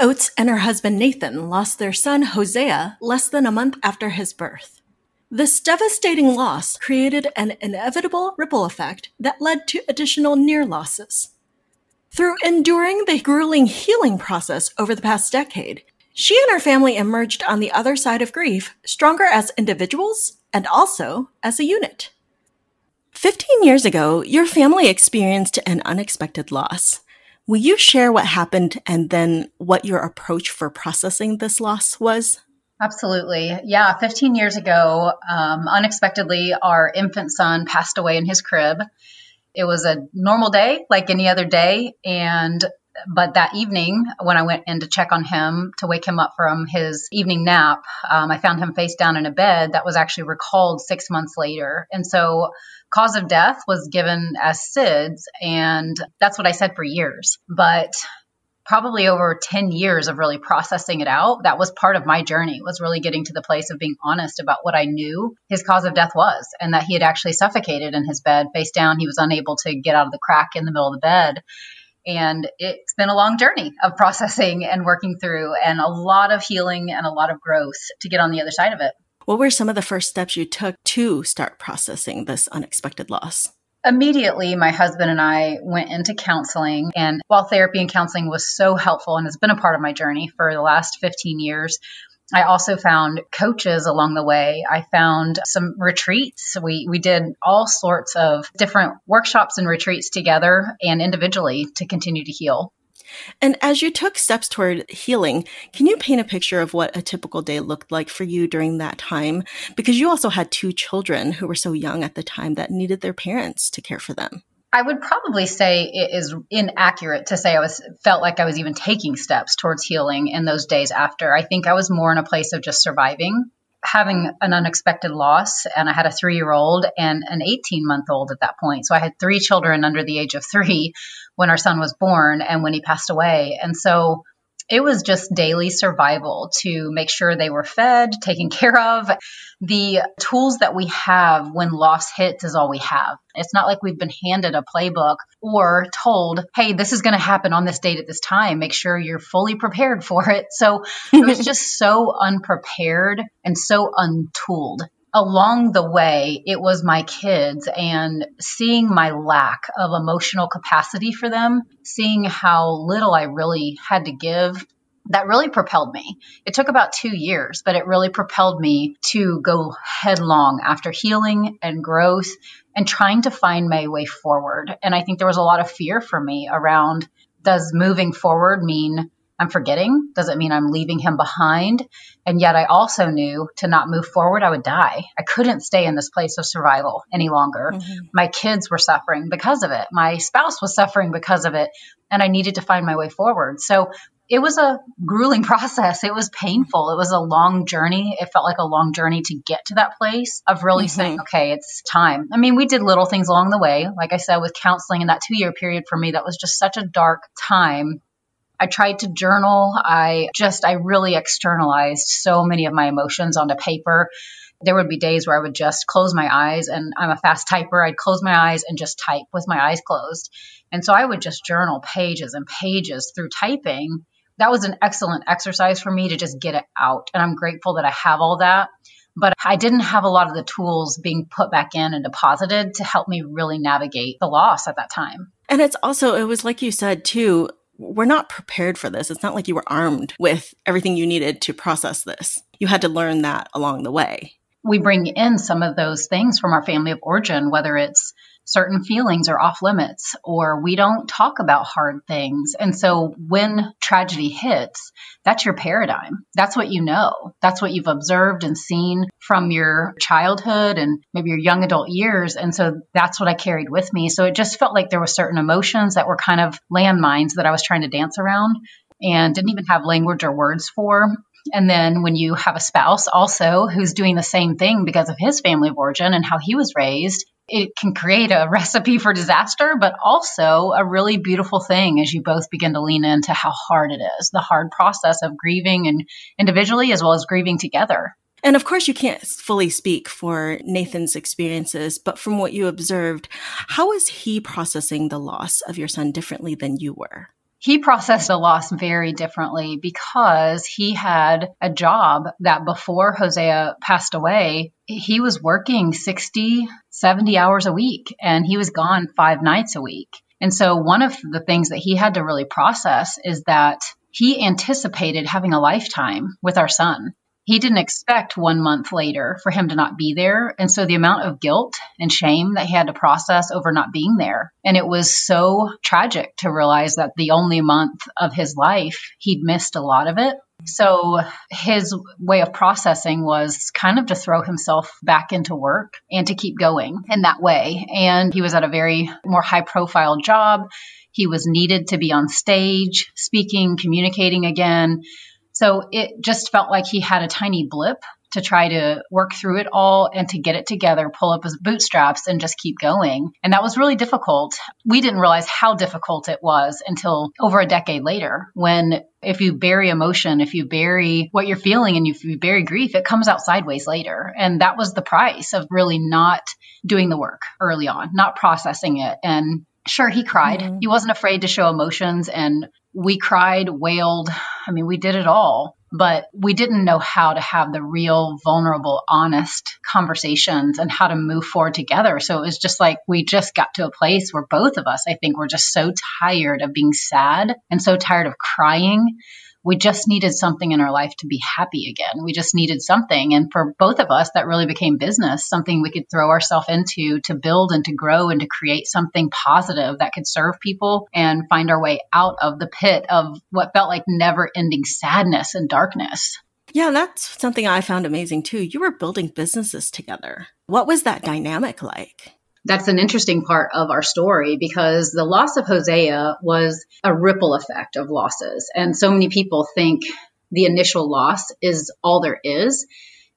Oates and her husband Nathan lost their son Hosea less than a month after his birth. This devastating loss created an inevitable ripple effect that led to additional near losses. Through enduring the grueling healing process over the past decade, she and her family emerged on the other side of grief stronger as individuals and also as a unit. 15 years ago, your family experienced an unexpected loss. Will you share what happened and then what your approach for processing this loss was? Absolutely. Yeah, 15 years ago, um, unexpectedly, our infant son passed away in his crib. It was a normal day, like any other day. And but that evening, when I went in to check on him to wake him up from his evening nap, um, I found him face down in a bed that was actually recalled six months later. And so cause of death was given as SIDS, and that's what I said for years. But probably over 10 years of really processing it out that was part of my journey was really getting to the place of being honest about what i knew his cause of death was and that he had actually suffocated in his bed face down he was unable to get out of the crack in the middle of the bed and it's been a long journey of processing and working through and a lot of healing and a lot of growth to get on the other side of it what were some of the first steps you took to start processing this unexpected loss? Immediately, my husband and I went into counseling. And while therapy and counseling was so helpful and has been a part of my journey for the last 15 years, I also found coaches along the way. I found some retreats. We we did all sorts of different workshops and retreats together and individually to continue to heal. And as you took steps toward healing, can you paint a picture of what a typical day looked like for you during that time? Because you also had two children who were so young at the time that needed their parents to care for them. I would probably say it is inaccurate to say I was felt like I was even taking steps towards healing in those days after. I think I was more in a place of just surviving having an unexpected loss and I had a 3-year-old and an 18-month-old at that point. So I had three children under the age of 3 when our son was born and when he passed away. And so it was just daily survival to make sure they were fed, taken care of. The tools that we have when loss hits is all we have. It's not like we've been handed a playbook or told, hey, this is going to happen on this date at this time. Make sure you're fully prepared for it. So it was just so unprepared and so untooled along the way, it was my kids and seeing my lack of emotional capacity for them, seeing how little I really had to give. That really propelled me. It took about two years, but it really propelled me to go headlong after healing and growth and trying to find my way forward. And I think there was a lot of fear for me around does moving forward mean I'm forgetting? Does it mean I'm leaving him behind? And yet I also knew to not move forward, I would die. I couldn't stay in this place of survival any longer. Mm-hmm. My kids were suffering because of it. My spouse was suffering because of it. And I needed to find my way forward. So it was a grueling process. It was painful. It was a long journey. It felt like a long journey to get to that place of really mm-hmm. saying, okay, it's time. I mean, we did little things along the way. Like I said, with counseling in that two year period for me, that was just such a dark time I tried to journal. I just, I really externalized so many of my emotions onto paper. There would be days where I would just close my eyes, and I'm a fast typer. I'd close my eyes and just type with my eyes closed. And so I would just journal pages and pages through typing. That was an excellent exercise for me to just get it out. And I'm grateful that I have all that but I didn't have a lot of the tools being put back in and deposited to help me really navigate the loss at that time. And it's also, it was like you said too, we're not prepared for this. It's not like you were armed with everything you needed to process this. You had to learn that along the way. We bring in some of those things from our family of origin, whether it's certain feelings are off limits or we don't talk about hard things. And so when tragedy hits, that's your paradigm. That's what you know. That's what you've observed and seen from your childhood and maybe your young adult years. And so that's what I carried with me. So it just felt like there were certain emotions that were kind of landmines that I was trying to dance around and didn't even have language or words for. And then when you have a spouse also who's doing the same thing because of his family of origin and how he was raised, it can create a recipe for disaster, but also a really beautiful thing as you both begin to lean into how hard it is the hard process of grieving and individually as well as grieving together. And of course, you can't fully speak for Nathan's experiences, but from what you observed, how is he processing the loss of your son differently than you were? He processed the loss very differently because he had a job that before Hosea passed away, he was working 60, 70 hours a week and he was gone five nights a week. And so one of the things that he had to really process is that he anticipated having a lifetime with our son he didn't expect one month later for him to not be there. And so the amount of guilt and shame that he had to process over not being there. And it was so tragic to realize that the only month of his life, he'd missed a lot of it. So his way of processing was kind of to throw himself back into work and to keep going in that way. And he was at a very more high profile job. He was needed to be on stage, speaking, communicating again. So it just felt like he had a tiny blip to try to work through it all and to get it together, pull up his bootstraps and just keep going. And that was really difficult. We didn't realize how difficult it was until over a decade later when if you bury emotion, if you bury what you're feeling and if you bury grief, it comes out sideways later. And that was the price of really not doing the work early on, not processing it. And sure, he cried. Mm-hmm. He wasn't afraid to show emotions and we cried, wailed. I mean, we did it all, but we didn't know how to have the real, vulnerable, honest conversations and how to move forward together. So it was just like we just got to a place where both of us, I think, were just so tired of being sad and so tired of crying we just needed something in our life to be happy again. We just needed something. And for both of us, that really became business, something we could throw ourselves into to build and to grow and to create something positive that could serve people and find our way out of the pit of what felt like never ending sadness and darkness. Yeah, that's something I found amazing too. You were building businesses together. What was that dynamic like? That's an interesting part of our story because the loss of Hosea was a ripple effect of losses. And so many people think the initial loss is all there is.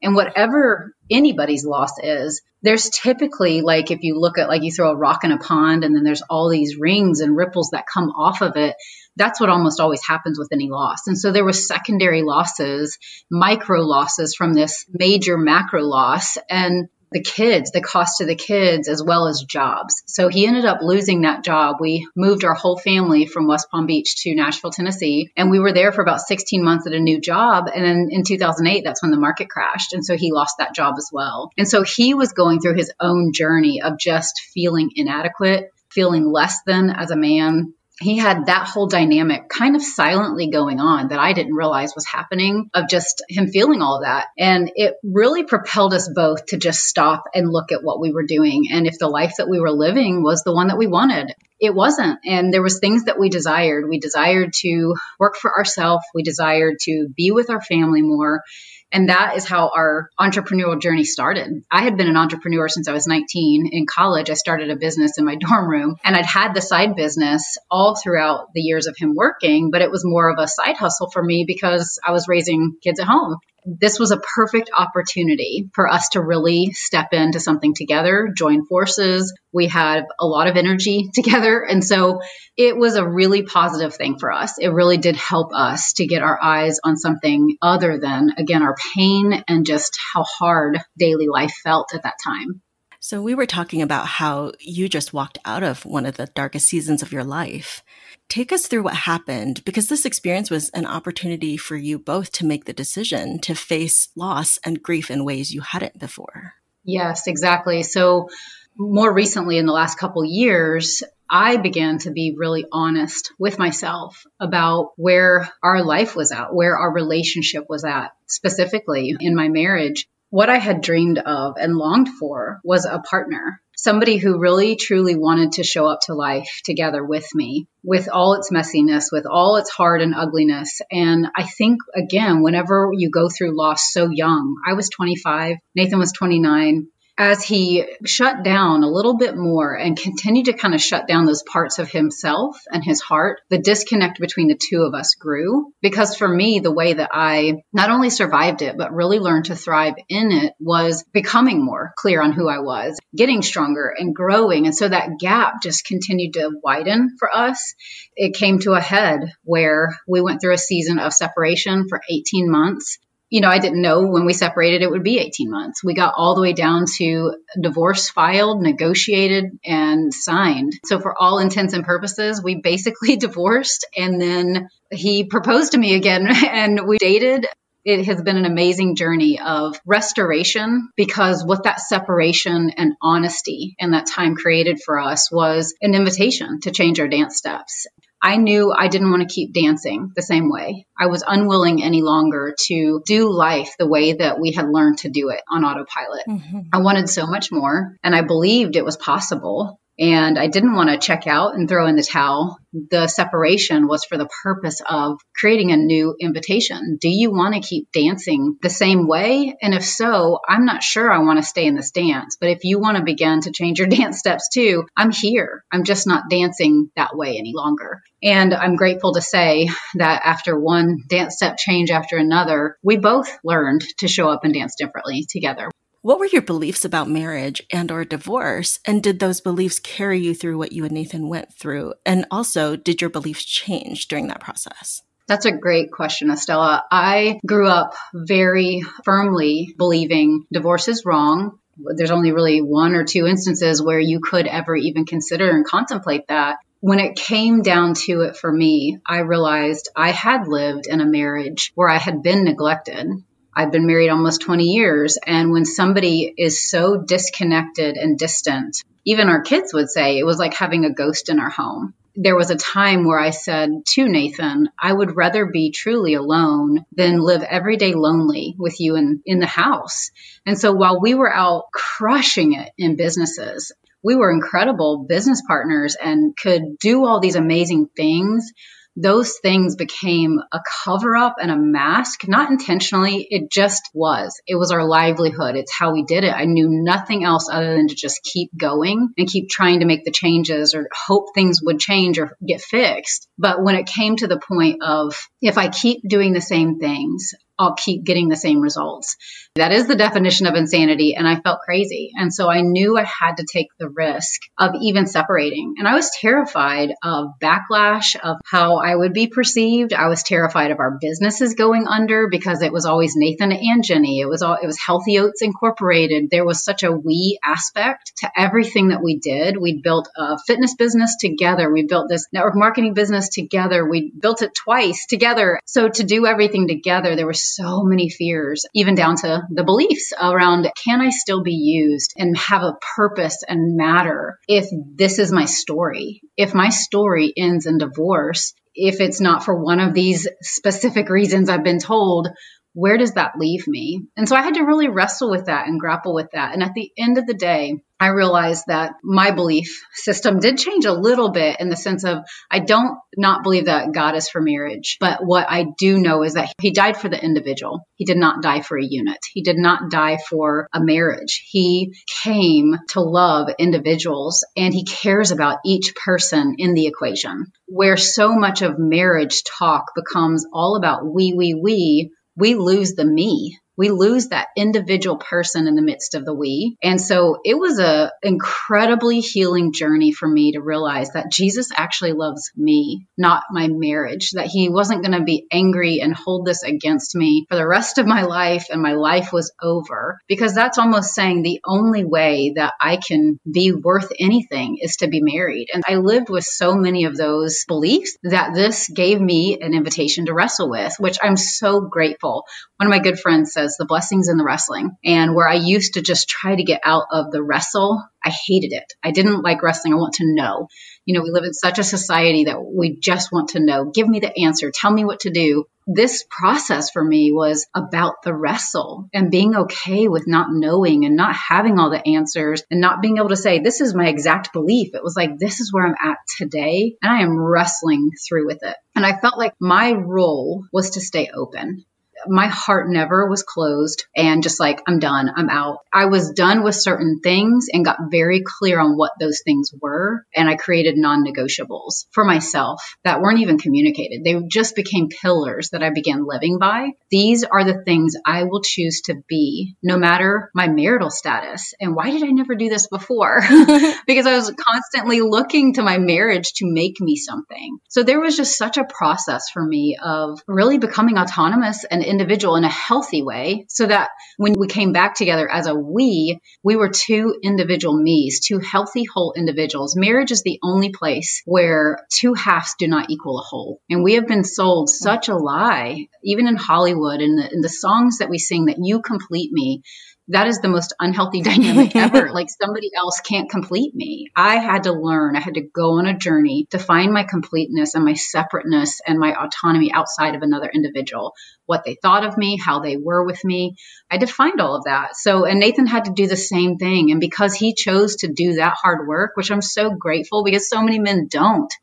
And whatever anybody's loss is, there's typically like if you look at like you throw a rock in a pond and then there's all these rings and ripples that come off of it. That's what almost always happens with any loss. And so there was secondary losses, micro losses from this major macro loss. And the kids, the cost to the kids, as well as jobs. So he ended up losing that job. We moved our whole family from West Palm Beach to Nashville, Tennessee, and we were there for about 16 months at a new job. And then in 2008, that's when the market crashed. And so he lost that job as well. And so he was going through his own journey of just feeling inadequate, feeling less than as a man, he had that whole dynamic kind of silently going on that I didn't realize was happening of just him feeling all of that. And it really propelled us both to just stop and look at what we were doing and if the life that we were living was the one that we wanted. It wasn't. And there was things that we desired. We desired to work for ourselves. We desired to be with our family more. And that is how our entrepreneurial journey started. I had been an entrepreneur since I was 19. In college, I started a business in my dorm room and I'd had the side business all throughout the years of him working, but it was more of a side hustle for me because I was raising kids at home this was a perfect opportunity for us to really step into something together, join forces. We had a lot of energy together. And so it was a really positive thing for us. It really did help us to get our eyes on something other than, again, our pain and just how hard daily life felt at that time. So, we were talking about how you just walked out of one of the darkest seasons of your life. Take us through what happened because this experience was an opportunity for you both to make the decision to face loss and grief in ways you hadn't before. Yes, exactly. So, more recently, in the last couple years, I began to be really honest with myself about where our life was at, where our relationship was at, specifically in my marriage. What I had dreamed of and longed for was a partner somebody who really truly wanted to show up to life together with me with all its messiness, with all its hard and ugliness. And I think, again, whenever you go through loss so young, I was 25, Nathan was 29 as he shut down a little bit more and continued to kind of shut down those parts of himself and his heart, the disconnect between the two of us grew. Because for me, the way that I not only survived it, but really learned to thrive in it was becoming more clear on who I was, getting stronger and growing. And so that gap just continued to widen for us. It came to a head where we went through a season of separation for 18 months you know, I didn't know when we separated it would be 18 months. We got all the way down to divorce filed, negotiated, and signed. So, for all intents and purposes, we basically divorced. And then he proposed to me again, and we dated it has been an amazing journey of restoration because what that separation and honesty and that time created for us was an invitation to change our dance steps. I knew I didn't want to keep dancing the same way. I was unwilling any longer to do life the way that we had learned to do it on autopilot. Mm-hmm. I wanted so much more and I believed it was possible and I didn't want to check out and throw in the towel. The separation was for the purpose of creating a new invitation. Do you want to keep dancing the same way? And if so, I'm not sure I want to stay in this dance. But if you want to begin to change your dance steps too, I'm here. I'm just not dancing that way any longer. And I'm grateful to say that after one dance step change after another, we both learned to show up and dance differently together. What were your beliefs about marriage and or divorce? And did those beliefs carry you through what you and Nathan went through? And also, did your beliefs change during that process? That's a great question, Estella. I grew up very firmly believing divorce is wrong. There's only really one or two instances where you could ever even consider and contemplate that. When it came down to it for me, I realized I had lived in a marriage where I had been neglected I've been married almost 20 years. And when somebody is so disconnected and distant, even our kids would say it was like having a ghost in our home. There was a time where I said to Nathan, I would rather be truly alone than live every day lonely with you in, in the house. And so while we were out crushing it in businesses, we were incredible business partners and could do all these amazing things those things became a cover up and a mask, not intentionally. It just was. It was our livelihood. It's how we did it. I knew nothing else other than to just keep going and keep trying to make the changes or hope things would change or get fixed. But when it came to the point of if I keep doing the same things, I'll keep getting the same results. That is the definition of insanity. And I felt crazy. And so I knew I had to take the risk of even separating. And I was terrified of backlash, of how I would be perceived. I was terrified of our businesses going under because it was always Nathan and Jenny. It was all, it was Healthy Oats Incorporated. There was such a we aspect to everything that we did. We built a fitness business together. We built this network marketing business together. We built it twice together. So to do everything together, there were so many fears, even down to the beliefs around can I still be used and have a purpose and matter if this is my story? If my story ends in divorce, if it's not for one of these specific reasons I've been told, where does that leave me? And so I had to really wrestle with that and grapple with that. And at the end of the day, I realized that my belief system did change a little bit in the sense of I don't not believe that God is for marriage, but what I do know is that he died for the individual. He did not die for a unit. He did not die for a marriage. He came to love individuals and he cares about each person in the equation. Where so much of marriage talk becomes all about we, we, we, we lose the me we lose that individual person in the midst of the we. And so it was a incredibly healing journey for me to realize that Jesus actually loves me, not my marriage, that he wasn't going to be angry and hold this against me for the rest of my life and my life was over because that's almost saying the only way that I can be worth anything is to be married. And I lived with so many of those beliefs that this gave me an invitation to wrestle with, which I'm so grateful. One of my good friends says, the blessings in the wrestling. And where I used to just try to get out of the wrestle, I hated it. I didn't like wrestling. I want to know. You know, we live in such a society that we just want to know. Give me the answer. Tell me what to do. This process for me was about the wrestle and being okay with not knowing and not having all the answers and not being able to say, this is my exact belief. It was like, this is where I'm at today. And I am wrestling through with it. And I felt like my role was to stay open my heart never was closed and just like, I'm done, I'm out. I was done with certain things and got very clear on what those things were. And I created non negotiables for myself that weren't even communicated. They just became pillars that I began living by. These are the things I will choose to be no matter my marital status. And why did I never do this before? because I was constantly looking to my marriage to make me something. So there was just such a process for me of really becoming autonomous and individual in a healthy way so that when we came back together as a we, we were two individual me's, two healthy whole individuals. Marriage is the only place where two halves do not equal a whole. And we have been sold such a lie, even in Hollywood and the, in the songs that we sing that you complete me that is the most unhealthy dynamic ever. like somebody else can't complete me. I had to learn, I had to go on a journey to find my completeness and my separateness and my autonomy outside of another individual. What they thought of me, how they were with me. I had to find all of that. So, and Nathan had to do the same thing. And because he chose to do that hard work, which I'm so grateful because so many men don't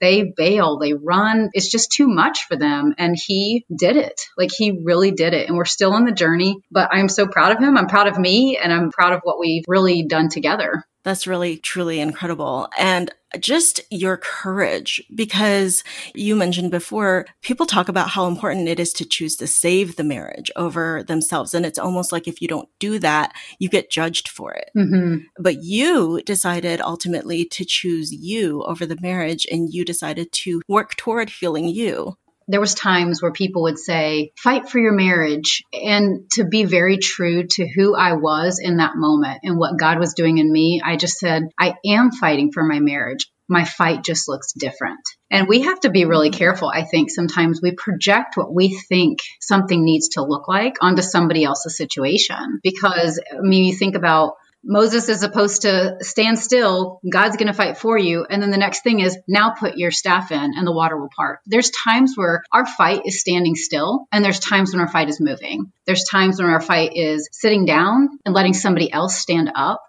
they bail, they run. It's just too much for them. And he did it. Like he really did it. And we're still on the journey, but I'm so proud of him. I'm proud of me and I'm proud of what we've really done together. That's really, truly incredible. And just your courage, because you mentioned before, people talk about how important it is to choose to save the marriage over themselves. And it's almost like if you don't do that, you get judged for it. Mm-hmm. But you decided ultimately to choose you over the marriage and you decided to work toward healing you there was times where people would say fight for your marriage and to be very true to who i was in that moment and what god was doing in me i just said i am fighting for my marriage. My fight just looks different. And we have to be really careful i think sometimes we project what we think something needs to look like onto somebody else's situation. Because i mean you think about Moses is supposed to stand still. God's going to fight for you. And then the next thing is now put your staff in and the water will part. There's times where our fight is standing still and there's times when our fight is moving. There's times when our fight is sitting down and letting somebody else stand up.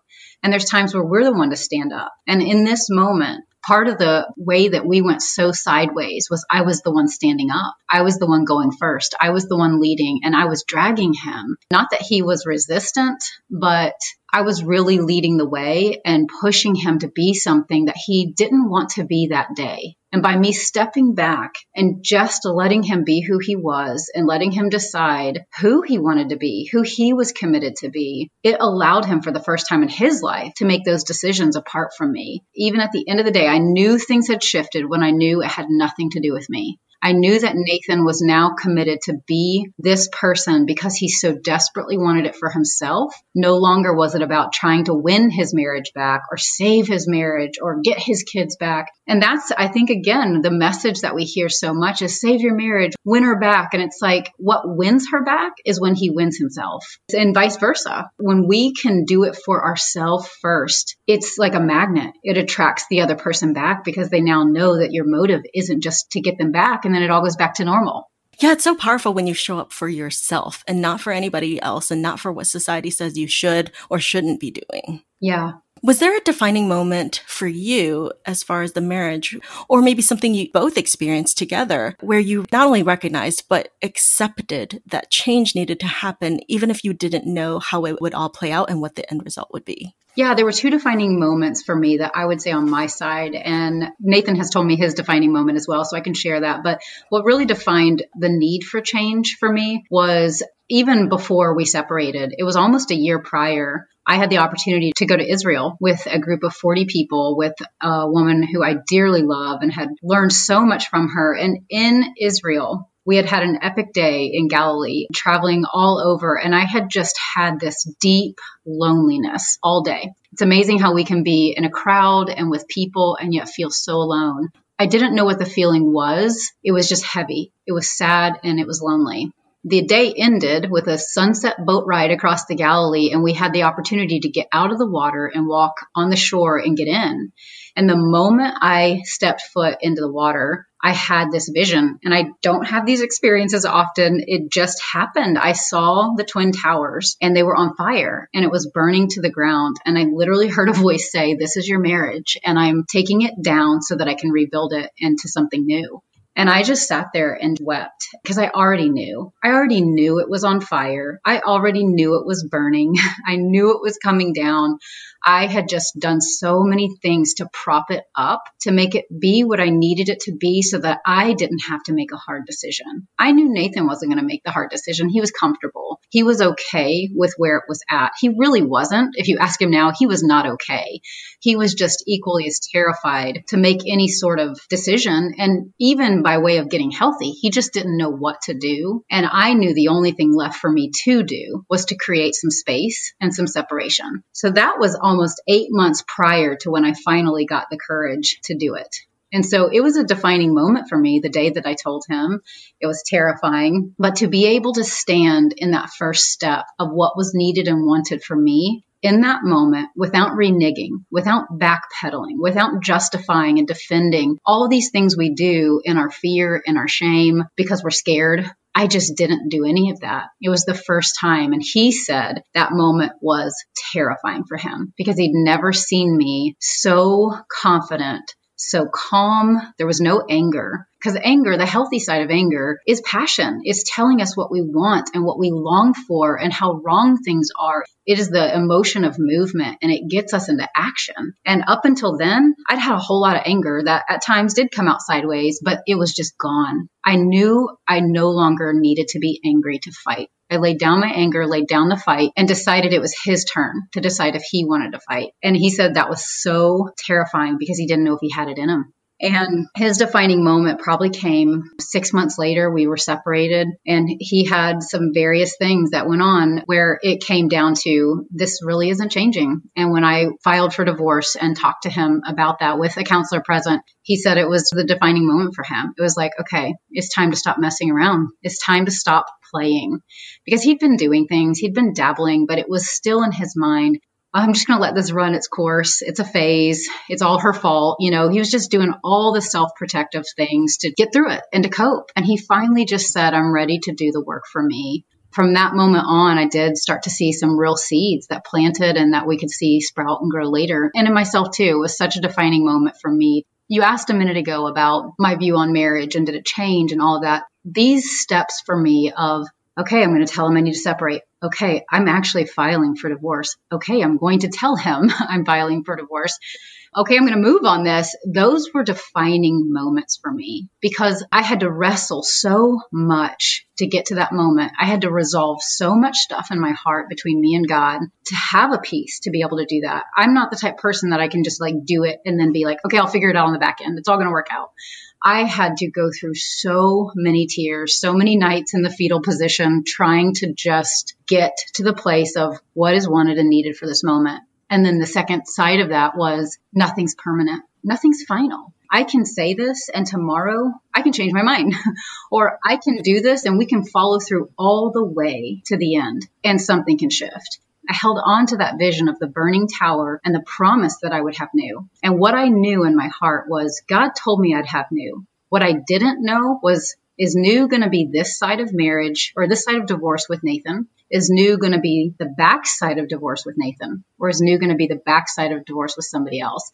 And there's times where we're the one to stand up. And in this moment, part of the way that we went so sideways was I was the one standing up. I was the one going first. I was the one leading and I was dragging him. Not that he was resistant, but I was really leading the way and pushing him to be something that he didn't want to be that day. And by me stepping back and just letting him be who he was and letting him decide who he wanted to be, who he was committed to be, it allowed him for the first time in his life to make those decisions apart from me. Even at the end of the day, I knew things had shifted when I knew it had nothing to do with me. I knew that Nathan was now committed to be this person because he so desperately wanted it for himself. No longer was it about trying to win his marriage back or save his marriage or get his kids back. And that's, I think, again, the message that we hear so much is save your marriage, win her back. And it's like what wins her back is when he wins himself and vice versa. When we can do it for ourselves first, it's like a magnet. It attracts the other person back because they now know that your motive isn't just to get them back and then it all goes back to normal. Yeah, it's so powerful when you show up for yourself and not for anybody else and not for what society says you should or shouldn't be doing. Yeah. Was there a defining moment for you as far as the marriage, or maybe something you both experienced together, where you not only recognized but accepted that change needed to happen, even if you didn't know how it would all play out and what the end result would be? Yeah, there were two defining moments for me that I would say on my side. And Nathan has told me his defining moment as well, so I can share that. But what really defined the need for change for me was even before we separated, it was almost a year prior. I had the opportunity to go to Israel with a group of 40 people with a woman who I dearly love and had learned so much from her. And in Israel, we had had an epic day in Galilee, traveling all over, and I had just had this deep loneliness all day. It's amazing how we can be in a crowd and with people and yet feel so alone. I didn't know what the feeling was. It was just heavy. It was sad and it was lonely. The day ended with a sunset boat ride across the Galilee, and we had the opportunity to get out of the water and walk on the shore and get in. And the moment I stepped foot into the water, I had this vision and I don't have these experiences often. It just happened. I saw the Twin Towers and they were on fire and it was burning to the ground. And I literally heard a voice say, This is your marriage. And I'm taking it down so that I can rebuild it into something new. And I just sat there and wept because I already knew. I already knew it was on fire. I already knew it was burning. I knew it was coming down. I had just done so many things to prop it up to make it be what I needed it to be so that I didn't have to make a hard decision. I knew Nathan wasn't going to make the hard decision. He was comfortable. He was okay with where it was at. He really wasn't. If you ask him now, he was not okay. He was just equally as terrified to make any sort of decision. And even by way of getting healthy, he just didn't know what to do. And I knew the only thing left for me to do was to create some space and some separation. So that was almost eight months prior to when I finally got the courage to do it. And so it was a defining moment for me the day that I told him. It was terrifying, but to be able to stand in that first step of what was needed and wanted for me in that moment without reneging, without backpedaling, without justifying and defending all of these things we do in our fear and our shame because we're scared. I just didn't do any of that. It was the first time. And he said that moment was terrifying for him because he'd never seen me so confident so calm. There was no anger. Because anger, the healthy side of anger, is passion. It's telling us what we want and what we long for and how wrong things are. It is the emotion of movement and it gets us into action. And up until then, I'd had a whole lot of anger that at times did come out sideways, but it was just gone. I knew I no longer needed to be angry to fight. I laid down my anger, laid down the fight, and decided it was his turn to decide if he wanted to fight. And he said that was so terrifying because he didn't know if he had it in him. And his defining moment probably came six months later. We were separated, and he had some various things that went on where it came down to this really isn't changing. And when I filed for divorce and talked to him about that with a counselor present, he said it was the defining moment for him. It was like, okay, it's time to stop messing around. It's time to stop playing because he'd been doing things, he'd been dabbling, but it was still in his mind I'm just going to let this run its course. It's a phase. It's all her fault. You know, he was just doing all the self protective things to get through it and to cope. And he finally just said, I'm ready to do the work for me. From that moment on, I did start to see some real seeds that planted and that we could see sprout and grow later. And in myself, too, was such a defining moment for me. You asked a minute ago about my view on marriage and did it change and all of that. These steps for me of Okay, I'm going to tell him I need to separate. Okay, I'm actually filing for divorce. Okay, I'm going to tell him I'm filing for divorce. Okay, I'm going to move on this. Those were defining moments for me because I had to wrestle so much to get to that moment. I had to resolve so much stuff in my heart between me and God to have a peace to be able to do that. I'm not the type person that I can just like do it and then be like, okay, I'll figure it out on the back end. It's all going to work out. I had to go through so many tears, so many nights in the fetal position, trying to just get to the place of what is wanted and needed for this moment. And then the second side of that was nothing's permanent, nothing's final. I can say this and tomorrow I can change my mind. or I can do this and we can follow through all the way to the end and something can shift. I held on to that vision of the burning tower and the promise that I would have new. And what I knew in my heart was God told me I'd have new. What I didn't know was is new going to be this side of marriage or this side of divorce with Nathan? Is new going to be the back side of divorce with Nathan? Or is new going to be the back side of divorce with somebody else?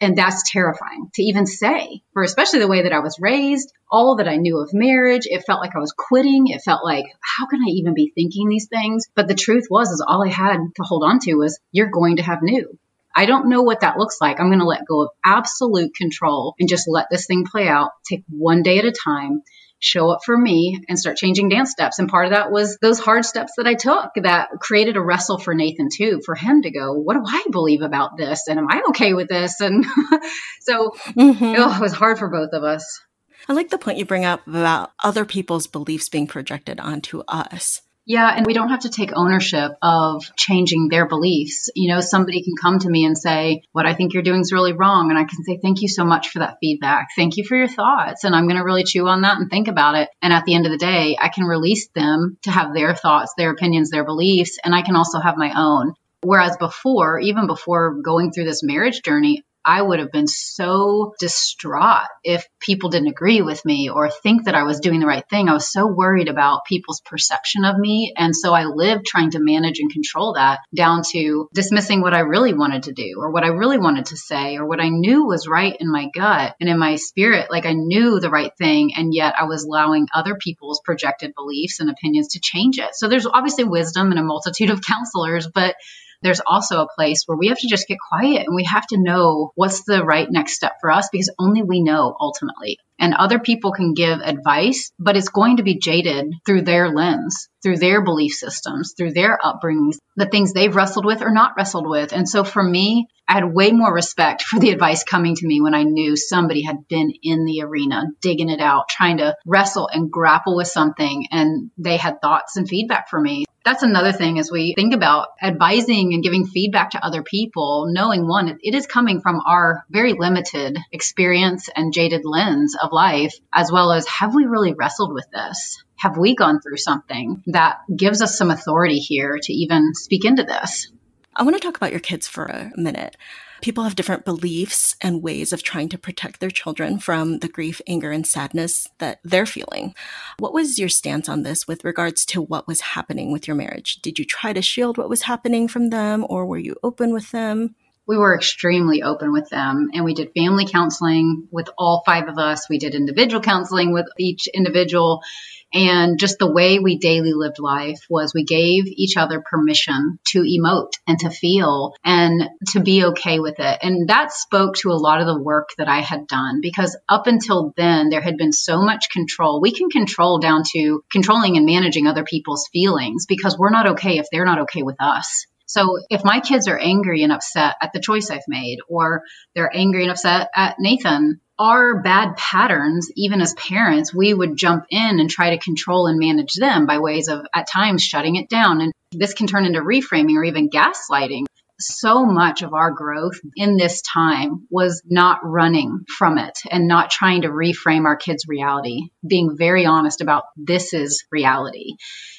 And that's terrifying to even say, for especially the way that I was raised, all that I knew of marriage. It felt like I was quitting. It felt like, how can I even be thinking these things? But the truth was, is all I had to hold on to was, you're going to have new. I don't know what that looks like. I'm going to let go of absolute control and just let this thing play out, take one day at a time show up for me and start changing dance steps. And part of that was those hard steps that I took that created a wrestle for Nathan too, for him to go, what do I believe about this? And am I okay with this? And so mm-hmm. oh, it was hard for both of us. I like the point you bring up about other people's beliefs being projected onto us. Yeah, and we don't have to take ownership of changing their beliefs. You know, somebody can come to me and say, What I think you're doing is really wrong. And I can say, Thank you so much for that feedback. Thank you for your thoughts. And I'm going to really chew on that and think about it. And at the end of the day, I can release them to have their thoughts, their opinions, their beliefs, and I can also have my own. Whereas before, even before going through this marriage journey, I would have been so distraught if people didn't agree with me or think that I was doing the right thing. I was so worried about people's perception of me. And so I lived trying to manage and control that down to dismissing what I really wanted to do or what I really wanted to say or what I knew was right in my gut and in my spirit. Like I knew the right thing. And yet I was allowing other people's projected beliefs and opinions to change it. So there's obviously wisdom in a multitude of counselors, but there's also a place where we have to just get quiet and we have to know what's the right next step for us because only we know ultimately. And other people can give advice, but it's going to be jaded through their lens, through their belief systems, through their upbringings, the things they've wrestled with or not wrestled with. And so for me, I had way more respect for the advice coming to me when I knew somebody had been in the arena, digging it out, trying to wrestle and grapple with something, and they had thoughts and feedback for me. That's another thing as we think about advising and giving feedback to other people, knowing one, it is coming from our very limited experience and jaded lens of life, as well as have we really wrestled with this? Have we gone through something that gives us some authority here to even speak into this? I want to talk about your kids for a minute. People have different beliefs and ways of trying to protect their children from the grief, anger, and sadness that they're feeling. What was your stance on this with regards to what was happening with your marriage? Did you try to shield what was happening from them, or were you open with them? We were extremely open with them and we did family counseling with all five of us. We did individual counseling with each individual and just the way we daily lived life was we gave each other permission to emote and to feel and to be okay with it. And that spoke to a lot of the work that I had done because up until then, there had been so much control. We can control down to controlling and managing other people's feelings because we're not okay if they're not okay with us. So if my kids are angry and upset at the choice I've made, or they're angry and upset at Nathan, our bad patterns, even as parents, we would jump in and try to control and manage them by ways of at times shutting it down. And this can turn into reframing or even gaslighting. So much of our growth in this time was not running from it and not trying to reframe our kids' reality, being very honest about this is reality.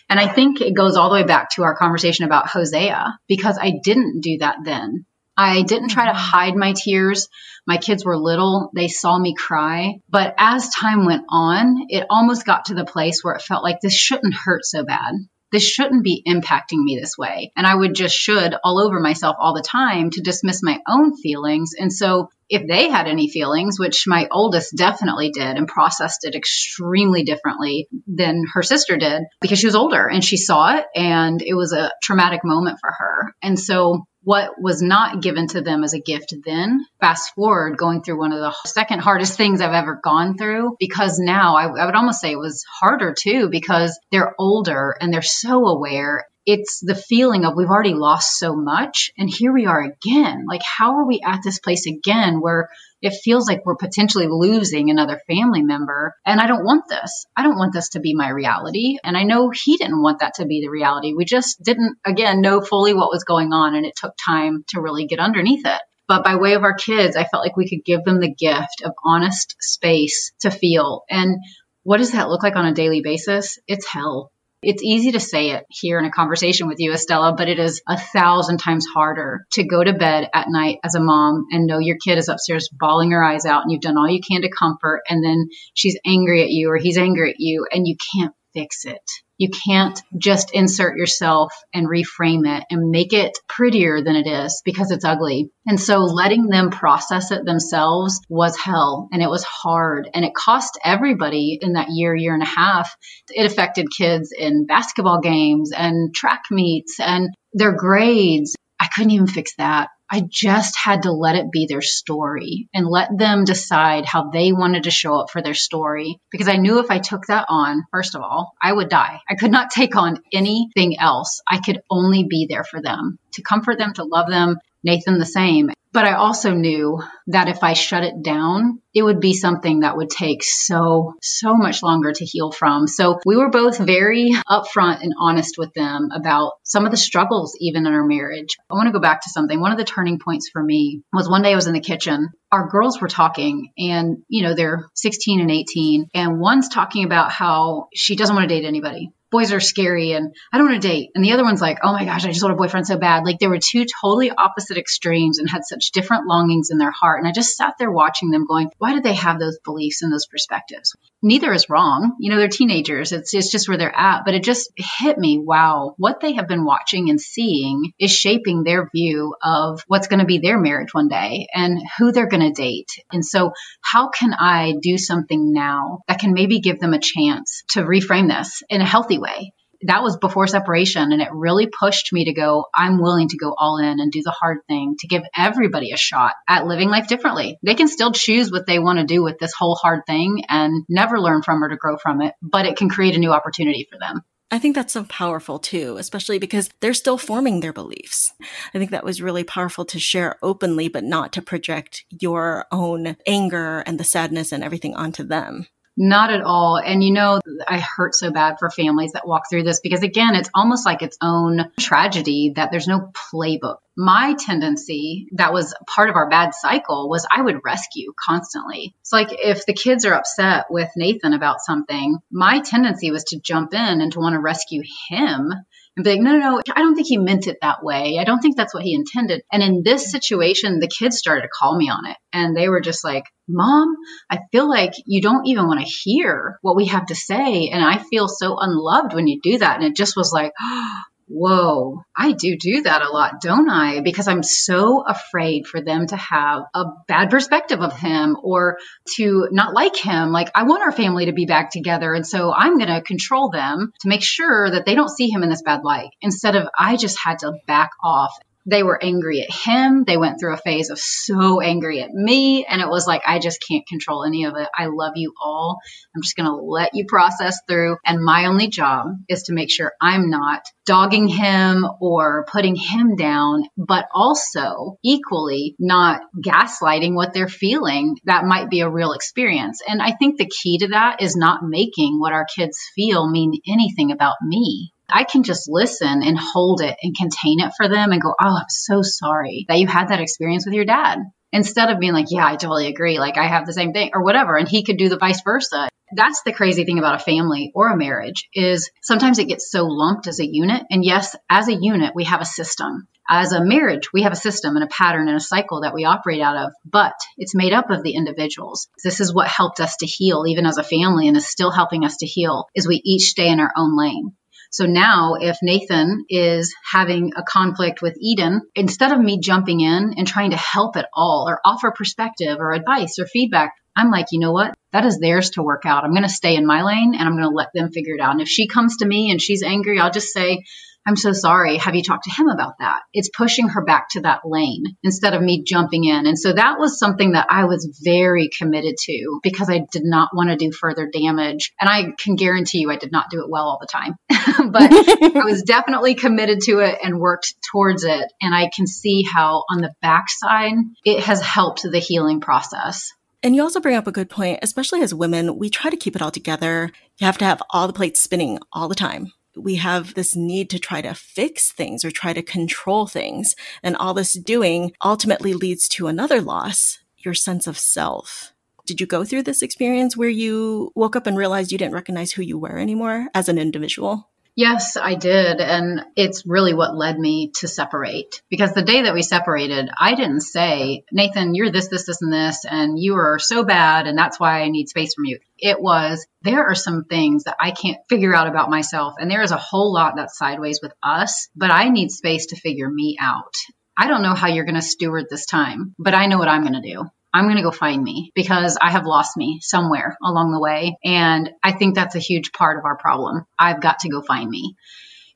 And I think it goes all the way back to our conversation about Hosea because I didn't do that then. I didn't try to mm-hmm. hide my tears. My kids were little. They saw me cry. But as time went on, it almost got to the place where it felt like this shouldn't hurt so bad. This shouldn't be impacting me this way. And I would just should all over myself all the time to dismiss my own feelings. And so if they had any feelings, which my oldest definitely did and processed it extremely differently than her sister did because she was older and she saw it and it was a traumatic moment for her. And so what was not given to them as a gift then. Fast forward going through one of the second hardest things I've ever gone through because now I, I would almost say it was harder too because they're older and they're so aware it's the feeling of we've already lost so much and here we are again. Like, how are we at this place again where it feels like we're potentially losing another family member? And I don't want this. I don't want this to be my reality. And I know he didn't want that to be the reality. We just didn't, again, know fully what was going on and it took time to really get underneath it. But by way of our kids, I felt like we could give them the gift of honest space to feel. And what does that look like on a daily basis? It's hell. It's easy to say it here in a conversation with you, Estella, but it is a thousand times harder to go to bed at night as a mom and know your kid is upstairs bawling her eyes out and you've done all you can to comfort and then she's angry at you or he's angry at you and you can't fix it. You can't just insert yourself and reframe it and make it prettier than it is because it's ugly. And so letting them process it themselves was hell and it was hard and it cost everybody in that year, year and a half. It affected kids in basketball games and track meets and their grades. I couldn't even fix that. I just had to let it be their story and let them decide how they wanted to show up for their story. Because I knew if I took that on, first of all, I would die. I could not take on anything else. I could only be there for them, to comfort them, to love them, Nathan the same. But I also knew that if I shut it down, it would be something that would take so, so much longer to heal from. So we were both very upfront and honest with them about some of the struggles even in our marriage. I want to go back to something. One of the turning points for me was one day I was in the kitchen. Our girls were talking and, you know, they're 16 and 18 and one's talking about how she doesn't want to date anybody boys are scary and I don't want to date. And the other one's like, oh my gosh, I just want a boyfriend so bad. Like there were two totally opposite extremes and had such different longings in their heart. And I just sat there watching them going, why did they have those beliefs and those perspectives? Neither is wrong. You know, they're teenagers. It's, it's just where they're at. But it just hit me, wow, what they have been watching and seeing is shaping their view of what's going to be their marriage one day and who they're going to date. And so how can I do something now that can maybe give them a chance to reframe this in a healthy way? Way that was before separation and it really pushed me to go i'm willing to go all in and do the hard thing to give everybody a shot at living life differently they can still choose what they want to do with this whole hard thing and never learn from or to grow from it but it can create a new opportunity for them I think that's so powerful too, especially because they're still forming their beliefs. I think that was really powerful to share openly, but not to project your own anger and the sadness and everything onto them. Not at all. And you know, I hurt so bad for families that walk through this because again, it's almost like its own tragedy that there's no playbook. My tendency that was part of our bad cycle was I would rescue constantly. So like if the kids are upset with Nathan about something, my tendency was to jump in and to want to rescue him and be like, no, no, no, I don't think he meant it that way. I don't think that's what he intended. And in this situation, the kids started to call me on it. And they were just like, Mom, I feel like you don't even want to hear what we have to say. And I feel so unloved when you do that. And it just was like, oh, whoa, I do do that a lot, don't I? Because I'm so afraid for them to have a bad perspective of him or to not like him. Like, I want our family to be back together. And so I'm going to control them to make sure that they don't see him in this bad light instead of I just had to back off they were angry at him. They went through a phase of so angry at me. And it was like, I just can't control any of it. I love you all. I'm just going to let you process through. And my only job is to make sure I'm not dogging him or putting him down, but also equally not gaslighting what they're feeling. That might be a real experience. And I think the key to that is not making what our kids feel mean anything about me. I can just listen and hold it and contain it for them and go, Oh, I'm so sorry that you had that experience with your dad. Instead of being like, Yeah, I totally agree. Like, I have the same thing or whatever. And he could do the vice versa. That's the crazy thing about a family or a marriage is sometimes it gets so lumped as a unit. And yes, as a unit, we have a system. As a marriage, we have a system and a pattern and a cycle that we operate out of, but it's made up of the individuals. This is what helped us to heal, even as a family, and is still helping us to heal, is we each stay in our own lane. So now if Nathan is having a conflict with Eden, instead of me jumping in and trying to help at all or offer perspective or advice or feedback, I'm like, you know what? That is theirs to work out. I'm going to stay in my lane and I'm going to let them figure it out. And if she comes to me and she's angry, I'll just say, I'm so sorry. Have you talked to him about that? It's pushing her back to that lane instead of me jumping in. And so that was something that I was very committed to because I did not want to do further damage. And I can guarantee you I did not do it well all the time, but I was definitely committed to it and worked towards it. And I can see how on the backside, it has helped the healing process. And you also bring up a good point, especially as women, we try to keep it all together. You have to have all the plates spinning all the time we have this need to try to fix things or try to control things. And all this doing ultimately leads to another loss, your sense of self. Did you go through this experience where you woke up and realized you didn't recognize who you were anymore as an individual? Yes, I did. And it's really what led me to separate. Because the day that we separated, I didn't say, Nathan, you're this, this, this, and this, and you are so bad, and that's why I need space from you. It was, there are some things that I can't figure out about myself, and there is a whole lot that's sideways with us, but I need space to figure me out. I don't know how you're going to steward this time, but I know what I'm going to do. I'm going to go find me because I have lost me somewhere along the way. And I think that's a huge part of our problem. I've got to go find me.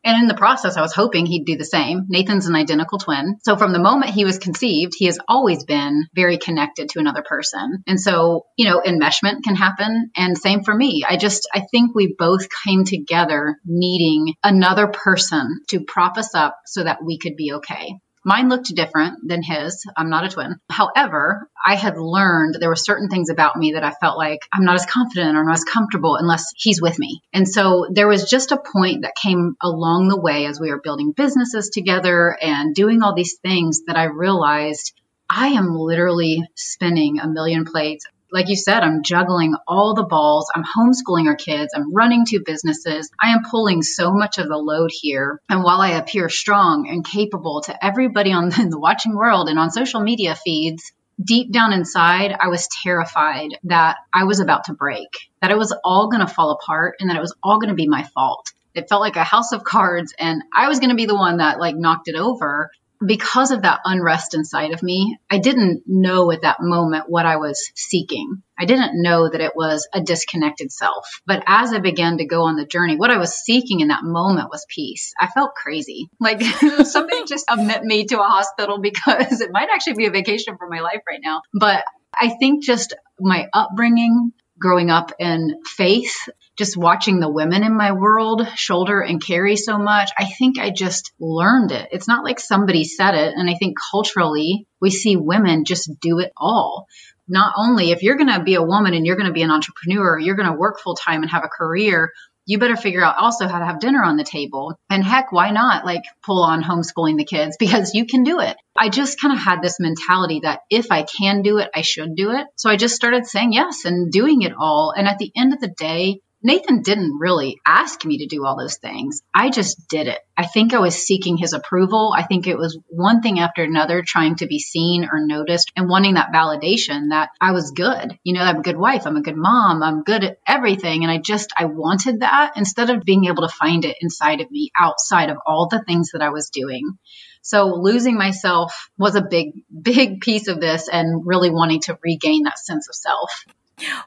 And in the process, I was hoping he'd do the same. Nathan's an identical twin. So from the moment he was conceived, he has always been very connected to another person. And so, you know, enmeshment can happen. And same for me. I just, I think we both came together needing another person to prop us up so that we could be okay. Mine looked different than his. I'm not a twin. However, I had learned there were certain things about me that I felt like I'm not as confident or not as comfortable unless he's with me. And so there was just a point that came along the way as we were building businesses together and doing all these things that I realized I am literally spinning a million plates like you said, I'm juggling all the balls. I'm homeschooling our kids. I'm running two businesses. I am pulling so much of the load here. And while I appear strong and capable to everybody on the, in the watching world and on social media feeds, deep down inside, I was terrified that I was about to break, that it was all going to fall apart and that it was all going to be my fault. It felt like a house of cards and I was going to be the one that like knocked it over because of that unrest inside of me, I didn't know at that moment what I was seeking. I didn't know that it was a disconnected self. But as I began to go on the journey, what I was seeking in that moment was peace. I felt crazy. Like somebody just admit me to a hospital because it might actually be a vacation for my life right now. But I think just my upbringing, growing up in faith, just watching the women in my world shoulder and carry so much, I think I just learned it. It's not like somebody said it. And I think culturally, we see women just do it all. Not only if you're going to be a woman and you're going to be an entrepreneur, you're going to work full time and have a career, you better figure out also how to have dinner on the table. And heck, why not like pull on homeschooling the kids because you can do it. I just kind of had this mentality that if I can do it, I should do it. So I just started saying yes and doing it all. And at the end of the day, Nathan didn't really ask me to do all those things. I just did it. I think I was seeking his approval. I think it was one thing after another trying to be seen or noticed and wanting that validation that I was good. You know, I'm a good wife. I'm a good mom. I'm good at everything. And I just, I wanted that instead of being able to find it inside of me outside of all the things that I was doing. So losing myself was a big, big piece of this and really wanting to regain that sense of self.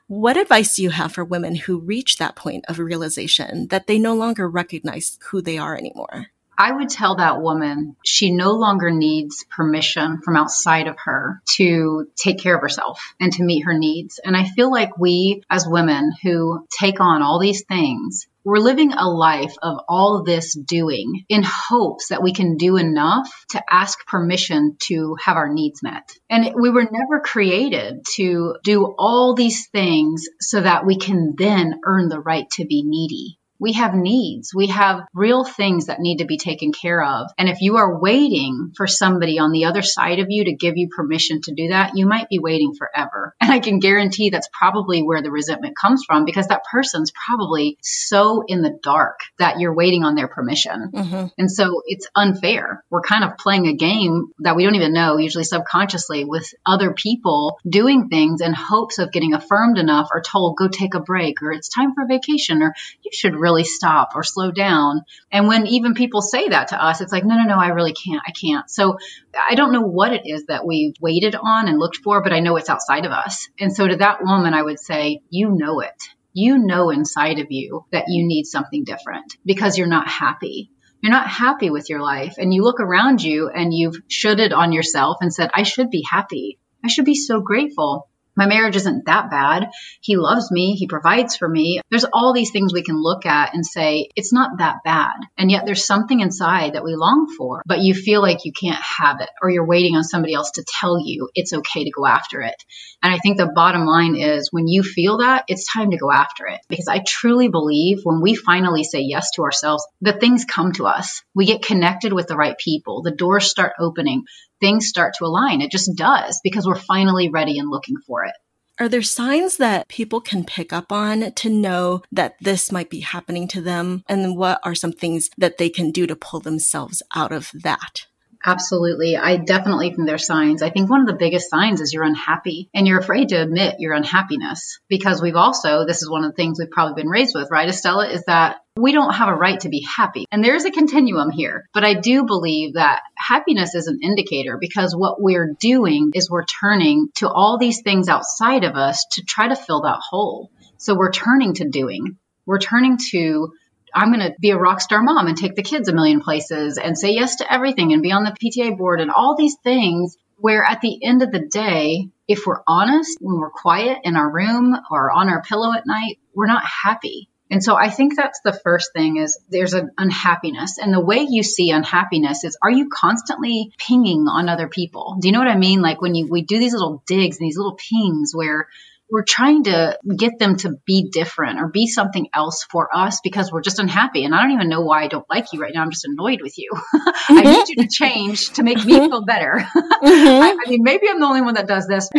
What advice do you have for women who reach that point of realization that they no longer recognize who they are anymore? I would tell that woman she no longer needs permission from outside of her to take care of herself and to meet her needs. And I feel like we as women who take on all these things we're living a life of all this doing in hopes that we can do enough to ask permission to have our needs met. And we were never created to do all these things so that we can then earn the right to be needy we have needs. We have real things that need to be taken care of. And if you are waiting for somebody on the other side of you to give you permission to do that, you might be waiting forever. And I can guarantee that's probably where the resentment comes from because that person's probably so in the dark that you're waiting on their permission. Mm-hmm. And so it's unfair. We're kind of playing a game that we don't even know, usually subconsciously, with other people doing things in hopes of getting affirmed enough or told, go take a break or it's time for vacation or you should really really stop or slow down. And when even people say that to us, it's like, no, no, no, I really can't. I can't. So I don't know what it is that we've waited on and looked for, but I know it's outside of us. And so to that woman, I would say, you know it. You know inside of you that you need something different because you're not happy you're not happy with your life and you look around you and you've shoulded on yourself and said, I should be happy. I should be so grateful my marriage isn't that bad. He loves me. He provides for me. There's all these things we can look at and say, it's not that bad. And yet there's something inside that we long for, but you feel like you can't have it or you're waiting on somebody else to tell you it's okay to go after it. And I think the bottom line is when you feel that, it's time to go after it because I truly believe when we finally say yes to ourselves, the things come to us. We get connected with the right people. The doors start opening things start to align. It just does because we're finally ready and looking for it. Are there signs that people can pick up on to know that this might be happening to them? And what are some things that they can do to pull themselves out of that? Absolutely. I definitely think there's signs. I think one of the biggest signs is you're unhappy and you're afraid to admit your unhappiness because we've also, this is one of the things we've probably been raised with, right, Estella, is that we don't have a right to be happy. And there's a continuum here. But I do believe that happiness is an indicator because what we're doing is we're turning to all these things outside of us to try to fill that hole. So we're turning to doing. We're turning to I'm going to be a rock star mom and take the kids a million places and say yes to everything and be on the PTA board and all these things where at the end of the day, if we're honest, when we're quiet in our room or on our pillow at night, we're not happy. And so I think that's the first thing is there's an unhappiness. And the way you see unhappiness is are you constantly pinging on other people? Do you know what I mean? Like when you we do these little digs and these little pings where we're trying to get them to be different or be something else for us because we're just unhappy. And I don't even know why I don't like you right now. I'm just annoyed with you. Mm-hmm. I need you to change to make me feel better. Mm-hmm. I, I mean, maybe I'm the only one that does this.